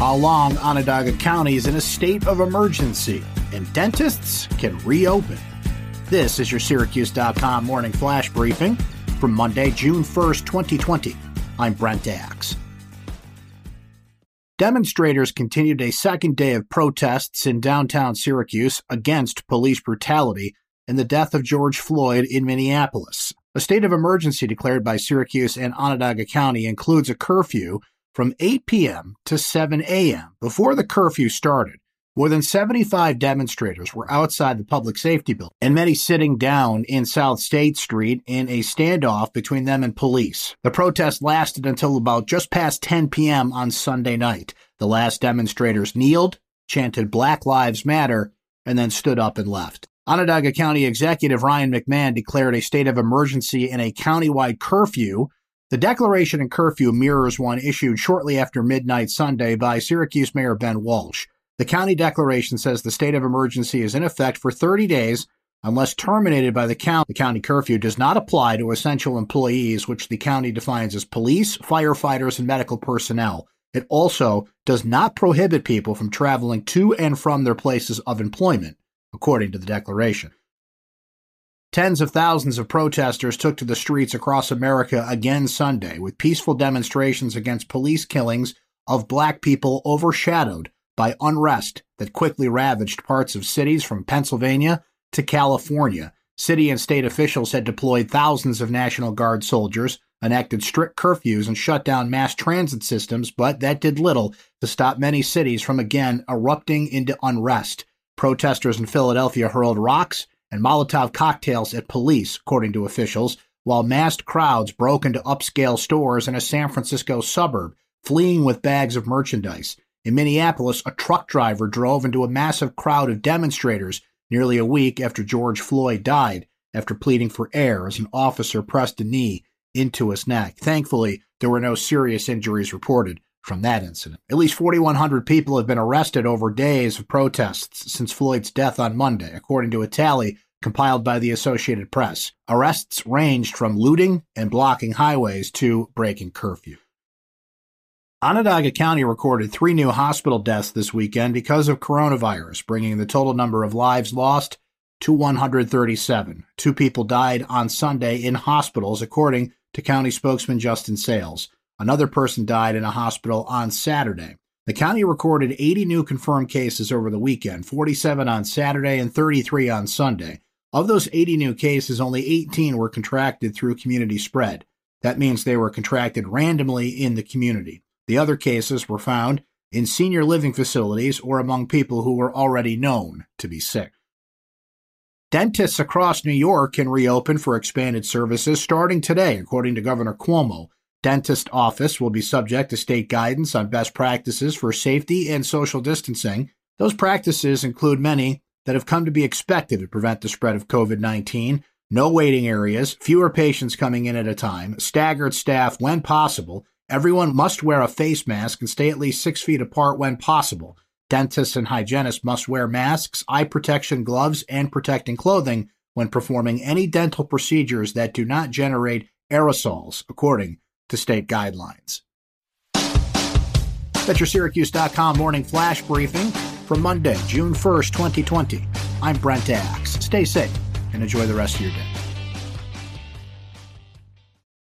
how long Onondaga County is in a state of emergency and dentists can reopen. This is your Syracuse.com morning flash briefing from Monday, June 1st, 2020. I'm Brent Axe. Demonstrators continued a second day of protests in downtown Syracuse against police brutality and the death of George Floyd in Minneapolis. A state of emergency declared by Syracuse and Onondaga County includes a curfew from 8 p.m. to 7 a.m. Before the curfew started, more than 75 demonstrators were outside the public safety building, and many sitting down in South State Street in a standoff between them and police. The protest lasted until about just past 10 p.m. on Sunday night. The last demonstrators kneeled, chanted Black Lives Matter, and then stood up and left. Onondaga County Executive Ryan McMahon declared a state of emergency and a countywide curfew the declaration and curfew mirrors one issued shortly after midnight Sunday by Syracuse Mayor Ben Walsh. The county declaration says the state of emergency is in effect for 30 days unless terminated by the county. The county curfew does not apply to essential employees, which the county defines as police, firefighters, and medical personnel. It also does not prohibit people from traveling to and from their places of employment, according to the declaration. Tens of thousands of protesters took to the streets across America again Sunday, with peaceful demonstrations against police killings of black people overshadowed by unrest that quickly ravaged parts of cities from Pennsylvania to California. City and state officials had deployed thousands of National Guard soldiers, enacted strict curfews, and shut down mass transit systems, but that did little to stop many cities from again erupting into unrest. Protesters in Philadelphia hurled rocks and Molotov cocktails at police, according to officials, while massed crowds broke into upscale stores in a San Francisco suburb, fleeing with bags of merchandise. In Minneapolis, a truck driver drove into a massive crowd of demonstrators nearly a week after George Floyd died after pleading for air as an officer pressed a knee into his neck. Thankfully, there were no serious injuries reported from that incident. At least 4,100 people have been arrested over days of protests since Floyd's death on Monday, according to a tally compiled by the Associated Press. Arrests ranged from looting and blocking highways to breaking curfew. Onondaga County recorded three new hospital deaths this weekend because of coronavirus, bringing the total number of lives lost to 137. Two people died on Sunday in hospitals, according to county spokesman Justin Sayles. Another person died in a hospital on Saturday. The county recorded 80 new confirmed cases over the weekend, 47 on Saturday and 33 on Sunday. Of those 80 new cases, only 18 were contracted through community spread. That means they were contracted randomly in the community. The other cases were found in senior living facilities or among people who were already known to be sick. Dentists across New York can reopen for expanded services starting today, according to Governor Cuomo dentist office will be subject to state guidance on best practices for safety and social distancing. Those practices include many that have come to be expected to prevent the spread of COVID 19. No waiting areas, fewer patients coming in at a time, staggered staff when possible. Everyone must wear a face mask and stay at least six feet apart when possible. Dentists and hygienists must wear masks, eye protection gloves, and protecting clothing when performing any dental procedures that do not generate aerosols, according to state guidelines. That's your Syracuse.com morning flash briefing for Monday, June 1st, 2020. I'm Brent Axe. Stay safe and enjoy the rest of your day.